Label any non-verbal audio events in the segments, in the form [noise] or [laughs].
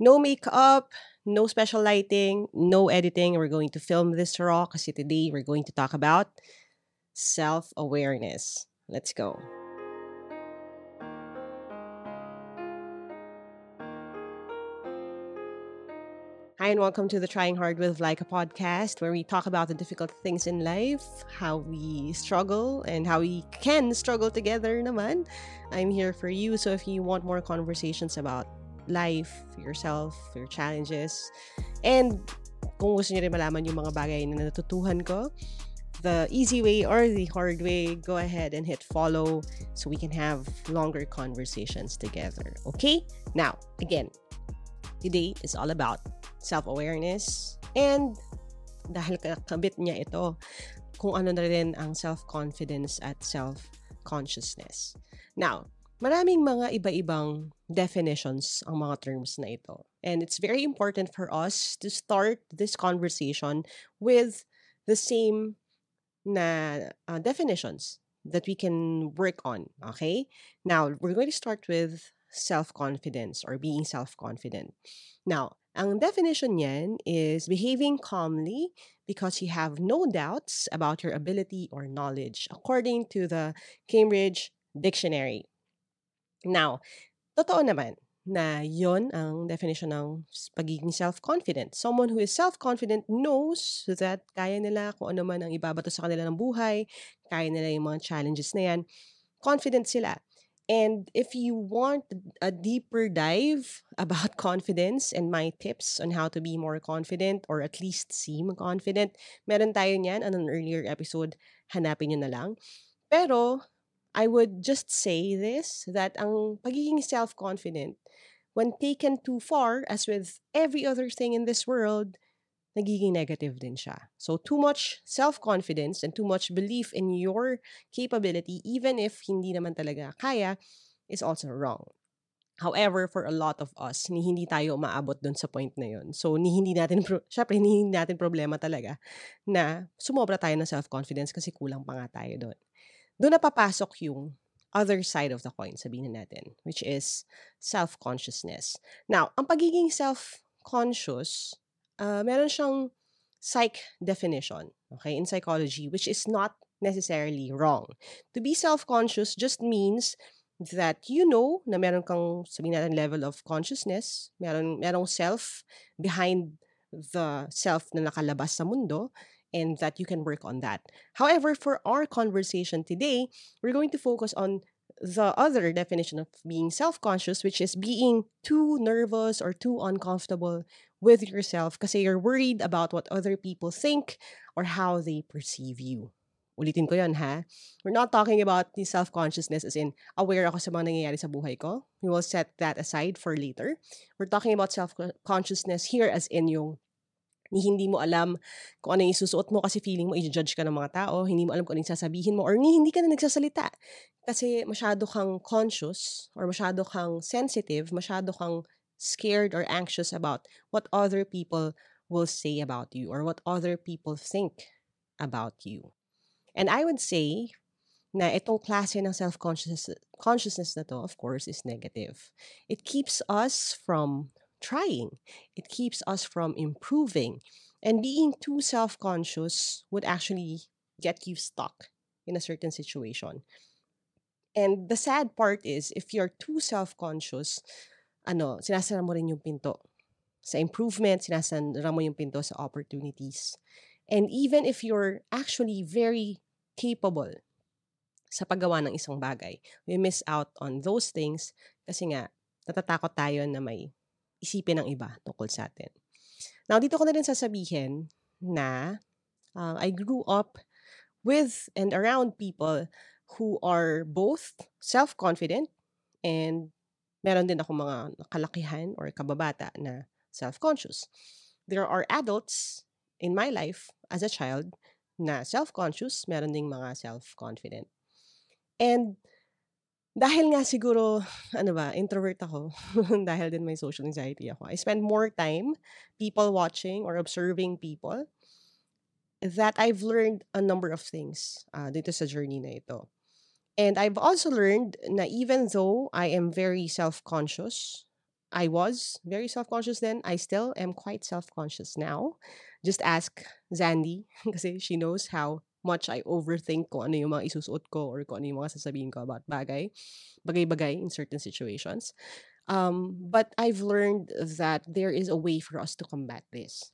No makeup, no special lighting, no editing. We're going to film this raw kasi today we're going to talk about self-awareness. Let's go. Hi, and welcome to the Trying Hard with Laika podcast, where we talk about the difficult things in life, how we struggle, and how we can struggle together naman. I'm here for you, so if you want more conversations about life, yourself, your challenges, and kung gusto niyo rin malaman yung mga bagay na natutuhan ko, the easy way or the hard way, go ahead and hit follow so we can have longer conversations together. Okay? Now, again, today is all about self-awareness and dahil kabit niya ito, kung ano na rin ang self-confidence at self-consciousness. Now, maraming mga iba-ibang definitions ang mga terms na ito. And it's very important for us to start this conversation with the same na uh, definitions that we can work on. Okay? Now, we're going to start with self-confidence or being self-confident. Now, ang definition niyan is behaving calmly because you have no doubts about your ability or knowledge according to the Cambridge Dictionary. Now, totoo naman na yon ang definition ng pagiging self-confident. Someone who is self-confident knows that kaya nila kung ano man ang ibabato sa kanila ng buhay, kaya nila yung mga challenges na yan. Confident sila. And if you want a deeper dive [laughs] about confidence and my tips on how to be more confident or at least seem confident, meron tayo niyan on an earlier episode. Hanapin nyo na lang. Pero, I would just say this, that ang pagiging self-confident, when taken too far, as with every other thing in this world, nagiging negative din siya. So, too much self-confidence and too much belief in your capability, even if hindi naman talaga kaya, is also wrong. However, for a lot of us, ni hindi tayo maabot doon sa point na yun. So, ni hindi natin, [laughs] syempre, ni hindi natin problema talaga na sumobra tayo ng self-confidence kasi kulang pa nga tayo doon. Doon na papasok yung other side of the coin, sabihin natin, which is self-consciousness. Now, ang pagiging self-conscious, uh, meron siyang psych definition, okay, in psychology, which is not necessarily wrong. To be self-conscious just means that you know na meron kang sabihin natin level of consciousness, meron merong self behind the self na nakalabas sa mundo and that you can work on that. However, for our conversation today, we're going to focus on the other definition of being self-conscious which is being too nervous or too uncomfortable with yourself kasi you're worried about what other people think or how they perceive you. Ulitin ko yon ha. We're not talking about the self-consciousness as in aware ako sa mga nangyayari sa buhay ko. We will set that aside for later. We're talking about self-consciousness here as in yung ni hindi mo alam kung ano yung susuot mo kasi feeling mo i-judge ka ng mga tao, hindi mo alam kung ano yung sasabihin mo, or ni hindi ka na nagsasalita. Kasi masyado kang conscious, or masyado kang sensitive, masyado kang scared or anxious about what other people will say about you or what other people think about you. And I would say na itong klase ng self-consciousness consciousness na to, of course, is negative. It keeps us from trying. It keeps us from improving. And being too self-conscious would actually get you stuck in a certain situation. And the sad part is, if you're too self-conscious, ano, sinasara mo rin yung pinto sa improvement, sinasara mo yung pinto sa opportunities. And even if you're actually very capable sa paggawa ng isang bagay, we miss out on those things kasi nga, natatakot tayo na may isipin ng iba tungkol sa atin. Now, dito ko na rin sasabihin na uh, I grew up with and around people who are both self-confident and meron din ako mga kalakihan or kababata na self-conscious. There are adults in my life as a child na self-conscious, meron ding mga self-confident. And dahil nga siguro, ano ba, introvert ako, [laughs] dahil din may social anxiety ako, I spend more time people watching or observing people that I've learned a number of things uh, dito sa journey na ito. And I've also learned na even though I am very self-conscious, I was very self-conscious then. I still am quite self-conscious now. Just ask Zandy [laughs] kasi she knows how much I overthink kung ano yung mga isusuot ko or kung ano yung mga sasabihin ko about bagay, bagay-bagay in certain situations. Um, but I've learned that there is a way for us to combat this.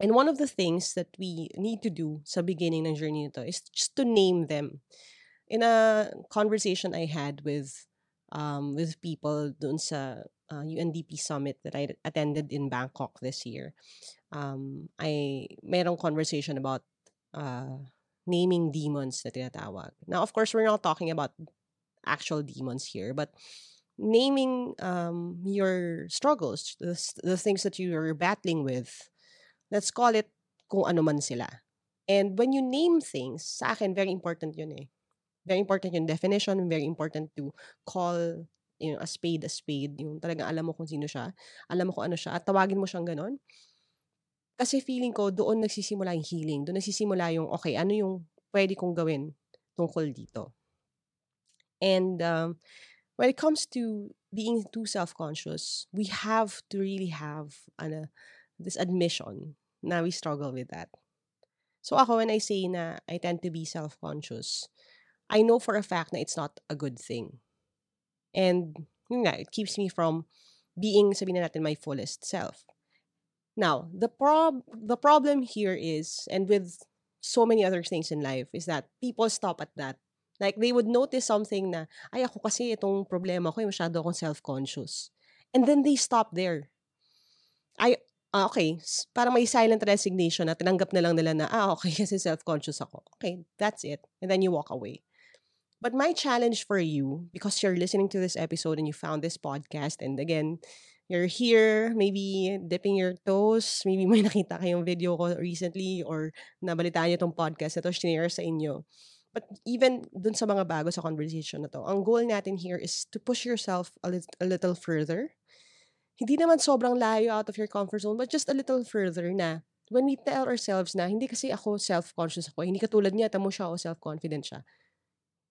And one of the things that we need to do sa beginning ng journey nito is just to name them. In a conversation I had with um, with people dun sa uh, UNDP summit that I attended in Bangkok this year, um, I merong conversation about uh, naming demons na tinatawag. Now, of course, we're not talking about actual demons here, but naming um, your struggles, the, the things that you're battling with, let's call it kung ano man sila. And when you name things, sa akin, very important yun eh. Very important yung definition, very important to call you know, a spade a spade, yung talagang alam mo kung sino siya, alam mo kung ano siya, at tawagin mo siyang ganon. Kasi feeling ko, doon nagsisimula yung healing. Doon nagsisimula yung, okay, ano yung pwede kong gawin tungkol dito. And um, when it comes to being too self-conscious, we have to really have ano, this admission na we struggle with that. So ako, when I say na I tend to be self-conscious, I know for a fact na it's not a good thing. And yun nga, it keeps me from being, sabihin na natin, my fullest self. Now, the prob the problem here is, and with so many other things in life, is that people stop at that. Like, they would notice something na, ay, ako kasi itong problema ko, yung masyado akong self-conscious. And then they stop there. I, ah, okay, parang may silent resignation na tinanggap na lang nila na, ah, okay, [laughs] kasi self-conscious ako. Okay, that's it. And then you walk away. But my challenge for you, because you're listening to this episode and you found this podcast, and again, you're here, maybe dipping your toes, maybe may nakita kayong video ko recently or nabalitaan niyo tong podcast na to, share sa inyo. But even dun sa mga bago sa conversation na to, ang goal natin here is to push yourself a, li- a little further. Hindi naman sobrang layo out of your comfort zone, but just a little further na when we tell ourselves na hindi kasi ako self-conscious ako, hindi katulad niya, tamo siya o self-confident siya.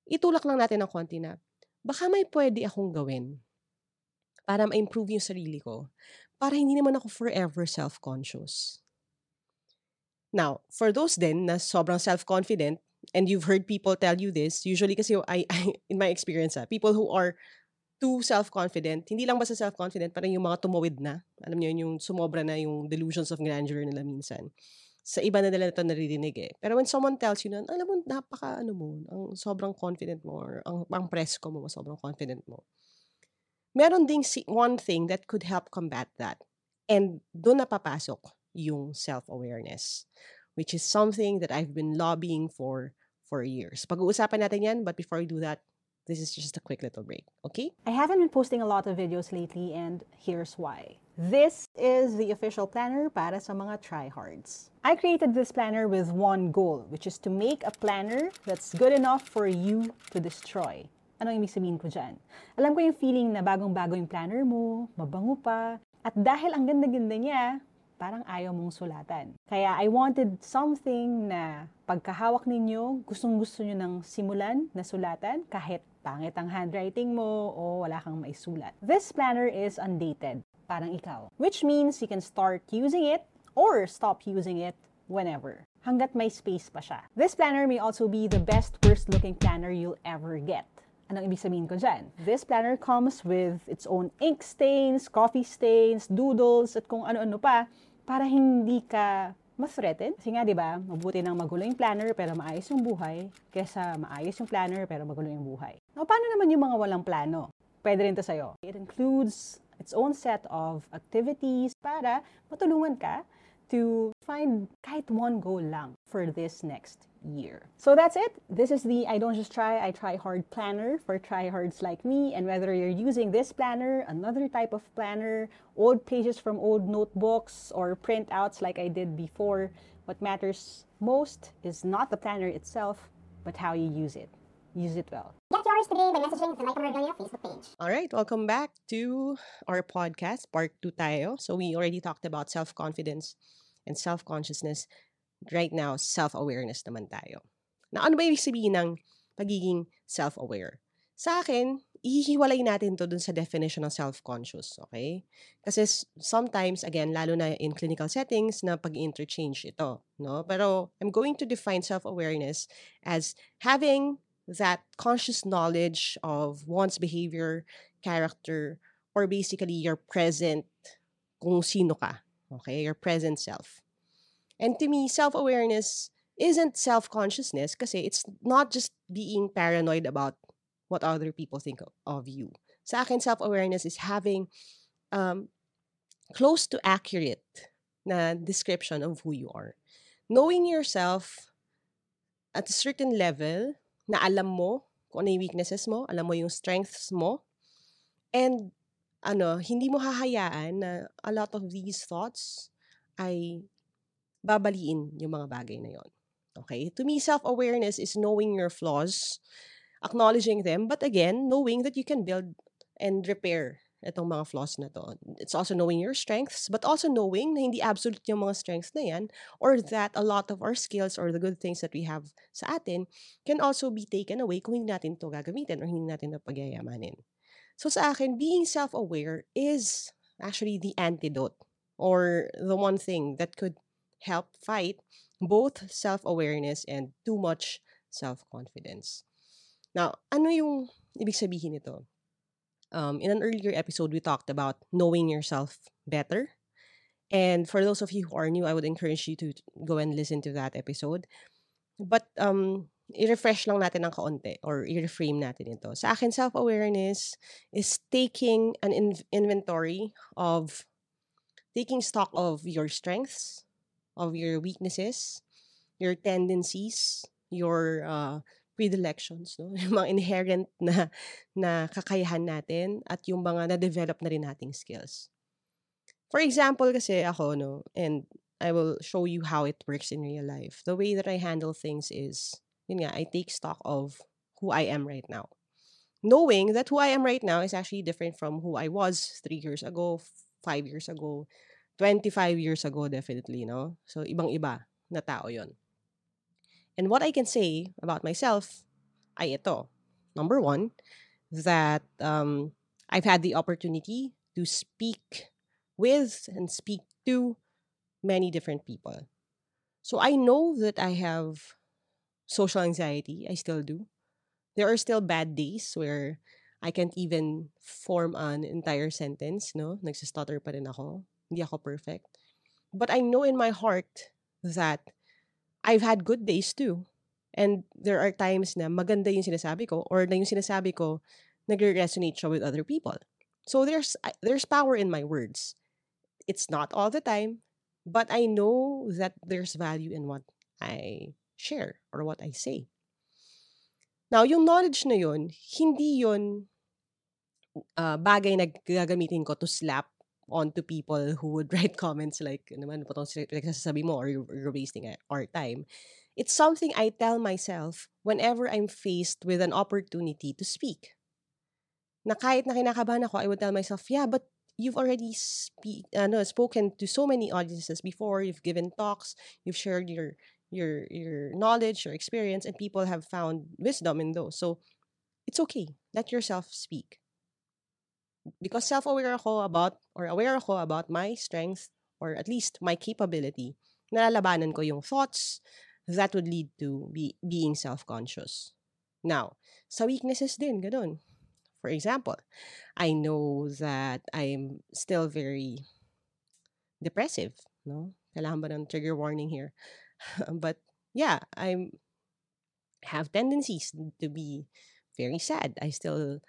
Itulak lang natin ng konti na, baka may pwede akong gawin para ma-improve yung sarili ko, para hindi naman ako forever self-conscious. Now, for those then na sobrang self-confident, and you've heard people tell you this, usually kasi I, [laughs] I in my experience, ah, people who are too self-confident, hindi lang basta self-confident, parang yung mga tumawid na. Alam niyo yung sumobra na yung delusions of grandeur nila minsan. Sa iba na nila ito naririnig eh. Pero when someone tells you na, alam mo, napaka, ano mo, ang sobrang confident mo, or ang, ang presko mo, sobrang confident mo meron ding si one thing that could help combat that. And doon napapasok yung self-awareness, which is something that I've been lobbying for for years. Pag-uusapan natin yan, but before we do that, this is just a quick little break, okay? I haven't been posting a lot of videos lately and here's why. This is the official planner para sa mga tryhards. I created this planner with one goal, which is to make a planner that's good enough for you to destroy. Ano ibig sabihin ko dyan? Alam ko yung feeling na bagong-bago yung planner mo, mabango pa, at dahil ang ganda-ganda niya, parang ayaw mong sulatan. Kaya I wanted something na pagkahawak ninyo, gustong-gusto nyo ng simulan na sulatan kahit pangit ang handwriting mo o wala kang maisulat. This planner is undated, parang ikaw. Which means you can start using it or stop using it whenever hanggat may space pa siya. This planner may also be the best worst looking planner you'll ever get. Anong ibig sabihin ko dyan? This planner comes with its own ink stains, coffee stains, doodles, at kung ano-ano pa para hindi ka ma-threaten. Kasi nga, di ba, mabuti nang magulo yung planner pero maayos yung buhay kesa maayos yung planner pero magulo yung buhay. Now, paano naman yung mga walang plano? Pwede rin to sa'yo. It includes its own set of activities para matulungan ka to find kahit one goal lang for this next year. So that's it. This is the I don't just try, I try hard planner for tryhards like me. And whether you're using this planner, another type of planner, old pages from old notebooks, or printouts like I did before, what matters most is not the planner itself, but how you use it. Use it well. Get yours today by messaging the Like Regalia Facebook page. All right, welcome back to our podcast, part 2 tayo. So we already talked about self-confidence and self-consciousness right now, self-awareness naman tayo. Na ano ba ibig sabihin ng pagiging self-aware? Sa akin, ihiwalay natin to dun sa definition ng self-conscious, okay? Kasi sometimes, again, lalo na in clinical settings, na pag-interchange ito, no? Pero I'm going to define self-awareness as having that conscious knowledge of one's behavior, character, or basically your present, kung sino ka, okay? Your present self. And to me, self-awareness isn't self-consciousness kasi it's not just being paranoid about what other people think of, you. Sa akin, self-awareness is having um, close to accurate na description of who you are. Knowing yourself at a certain level na alam mo kung ano yung weaknesses mo, alam mo yung strengths mo, and ano, hindi mo hahayaan na a lot of these thoughts ay babaliin yung mga bagay na yon. Okay? To me, self-awareness is knowing your flaws, acknowledging them, but again, knowing that you can build and repair itong mga flaws na to. It's also knowing your strengths, but also knowing na hindi absolute yung mga strengths na yan, or that a lot of our skills or the good things that we have sa atin can also be taken away kung hindi natin to gagamitin or hindi natin na. So sa akin, being self-aware is actually the antidote or the one thing that could help fight both self-awareness and too much self-confidence. Now, ano yung ibig sabihin nito? Um, in an earlier episode, we talked about knowing yourself better. And for those of you who are new, I would encourage you to go and listen to that episode. But um, i-refresh lang natin ng kaunti or i-reframe natin ito. Sa akin, self-awareness is taking an in- inventory of taking stock of your strengths, of your weaknesses, your tendencies, your uh, predilections, no? [laughs] yung mga inherent na, na kakayahan natin at yung mga na-develop na rin nating skills. For example, kasi ako, no, and I will show you how it works in real life. The way that I handle things is, yun nga, I take stock of who I am right now. Knowing that who I am right now is actually different from who I was three years ago, five years ago, 25 years ago, definitely, no? So, ibang-iba na tao yon. And what I can say about myself ay ito. Number one, that um, I've had the opportunity to speak with and speak to many different people. So I know that I have social anxiety. I still do. There are still bad days where I can't even form an entire sentence, no? Nagsistutter pa rin ako. Hindi ako perfect. But I know in my heart that I've had good days too. And there are times na maganda yung sinasabi ko or na yung sinasabi ko nagre-resonate siya with other people. So there's there's power in my words. It's not all the time, but I know that there's value in what I share or what I say. Now, yung knowledge na yun, hindi yun uh, bagay na gagamitin ko to slap onto people who would [laughs] write comments like, ano naman, po itong nagsasabi mo or you're, wasting our time. It's something I tell myself whenever I'm faced with an opportunity to speak. Na kahit na kinakabahan ako, I would tell myself, yeah, but you've already speak, ano, spoken to so many audiences before, you've given talks, you've shared your your your knowledge, your experience, and people have found wisdom in those. So it's okay. Let yourself speak. Because self-aware ako about or aware ako about my strength or at least my capability, nalalabanan ko yung thoughts that would lead to be, being self-conscious. Now, sa weaknesses din, ganun. For example, I know that I'm still very depressive, no? Kailangan ba ng trigger warning here? [laughs] but yeah, I'm have tendencies to be very sad. I still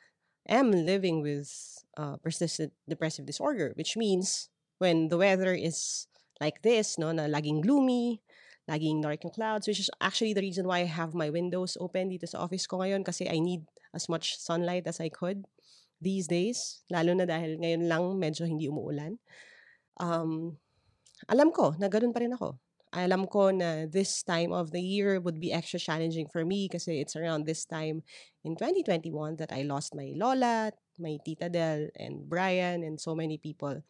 am living with uh, persistent depressive disorder, which means when the weather is like this, no, na laging gloomy, laging dark yung clouds, which is actually the reason why I have my windows open dito sa office ko ngayon kasi I need as much sunlight as I could these days, lalo na dahil ngayon lang medyo hindi umuulan. Um, alam ko na ganun pa rin ako. Alam ko na this time of the year would be extra challenging for me kasi it's around this time in 2021 that I lost my lola, my tita Del, and Brian, and so many people.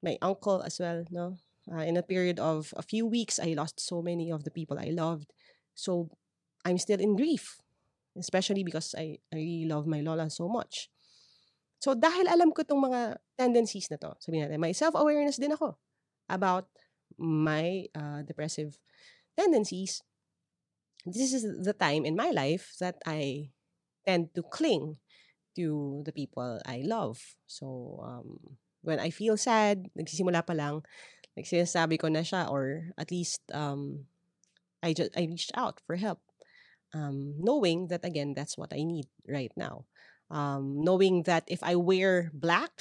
My uncle as well, no? Uh, in a period of a few weeks, I lost so many of the people I loved. So I'm still in grief especially because I, I love my lola so much. So, dahil alam ko itong mga tendencies na to, sabihin natin, may self-awareness din ako about my uh, depressive tendencies. This is the time in my life that I tend to cling to the people I love. So, um, when I feel sad, nagsisimula pa lang, nagsisabi ko na siya or at least um, I just I reached out for help. Um, knowing that again, that's what I need right now. Um, knowing that if I wear black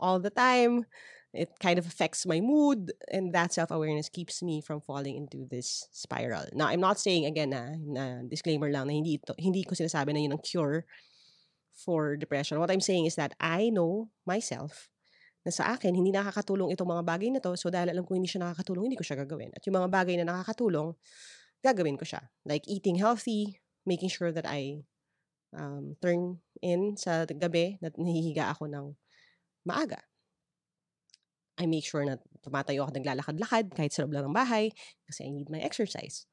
all the time, it kind of affects my mood, and that self awareness keeps me from falling into this spiral. Now, I'm not saying again na, na disclaimer lang na hindi ito, hindi ko sinasabi na yun ang cure for depression. What I'm saying is that I know myself na sa akin, hindi nakakatulong itong mga bagay na to. So, dahil alam ko hindi siya nakakatulong, hindi ko siya gagawin. At yung mga bagay na nakakatulong, gagawin ko siya. Like eating healthy, making sure that I um, turn in sa gabi na nahihiga ako ng maaga. I make sure na tumatayo ako naglalakad-lakad kahit sa loob lang ng bahay kasi I need my exercise.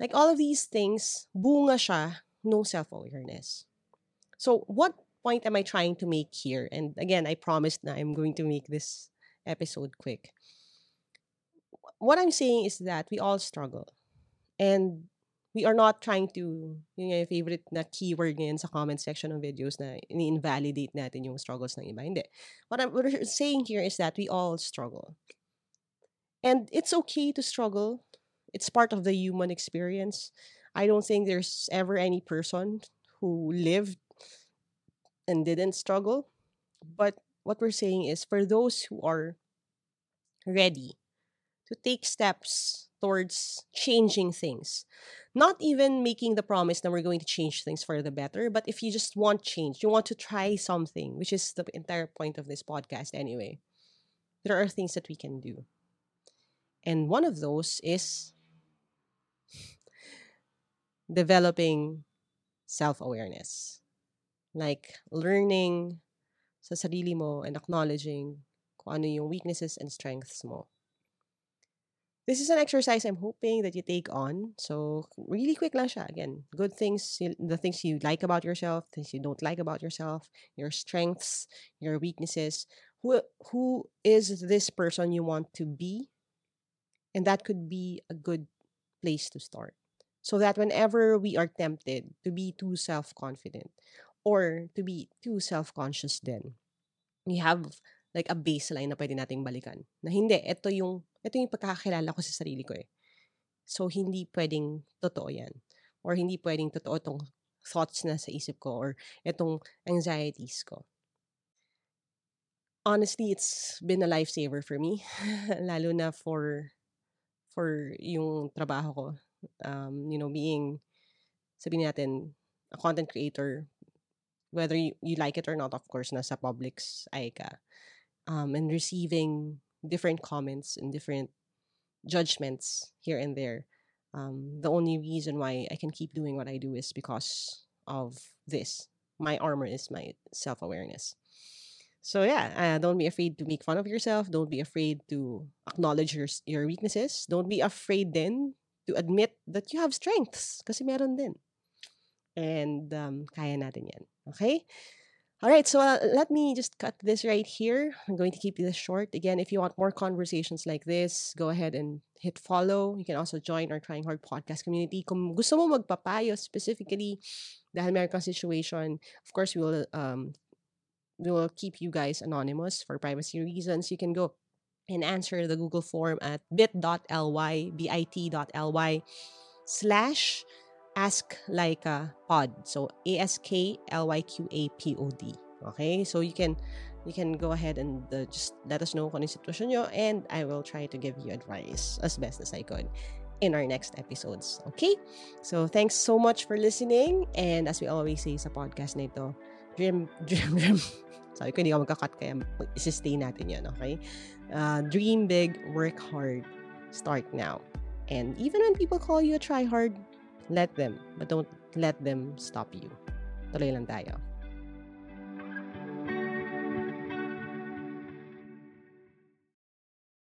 Like all of these things, bunga siya no self-awareness. So what point am I trying to make here? And again, I promised na I'm going to make this episode quick. What I'm saying is that we all struggle. And we are not trying to, yun yung favorite na keyword ngayon sa comment section ng videos na ini-invalidate natin yung struggles ng iba. Hindi. What I'm what we're saying here is that we all struggle. And it's okay to struggle. It's part of the human experience. I don't think there's ever any person who lived and didn't struggle. But what we're saying is for those who are ready to take steps towards changing things, not even making the promise that we're going to change things for the better, but if you just want change, you want to try something, which is the entire point of this podcast anyway, there are things that we can do. And one of those is [laughs] developing self awareness. Like learning sa sarili mo and acknowledging kung ano yung weaknesses and strengths mo. This is an exercise I'm hoping that you take on. So, really quick lang siya. Again, good things, the things you like about yourself, things you don't like about yourself, your strengths, your weaknesses. Who, who is this person you want to be? And that could be a good place to start. So that whenever we are tempted to be too self-confident or to be too self-conscious then, we have like a baseline na pwede nating balikan. Na hindi, ito yung ito yung pagkakakilala ko sa sarili ko eh. So, hindi pwedeng totoo yan. Or hindi pwedeng totoo itong thoughts na sa isip ko or itong anxieties ko. Honestly, it's been a lifesaver for me. [laughs] Lalo na for for yung trabaho ko. Um, you know, being, sabihin natin, a content creator, whether you, you like it or not, of course, nasa public's eye ka. Um, and receiving different comments and different judgments here and there. Um, the only reason why I can keep doing what I do is because of this. My armor is my self awareness. So yeah, uh, don't be afraid to make fun of yourself. Don't be afraid to acknowledge your your weaknesses. Don't be afraid then to admit that you have strengths kasi meron din. And um, kaya natin yan. Okay? All right, so uh, let me just cut this right here. I'm going to keep this short. Again, if you want more conversations like this, go ahead and hit follow. You can also join our Trying Hard podcast community. Kung gusto mo magpapayo specifically meron kang situation, of course, we will, um, we will keep you guys anonymous for privacy reasons. You can go and answer the Google form at bit.ly, bit.ly slash Ask Laika Pod. So A S K L Y Q A P O D. Okay? So you can you can go ahead and uh, just let us know kung ano sitwasyon nyo and I will try to give you advice as best as I could in our next episodes. Okay? So thanks so much for listening and as we always say sa podcast na ito, dream, [laughs] dream, dream. Sabi ko hindi ako magkakat kaya i-stay natin yan, okay? Uh, dream big, work hard, start now. And even when people call you a try hard, let them, but don't let them stop you. Tuloy lang tayo.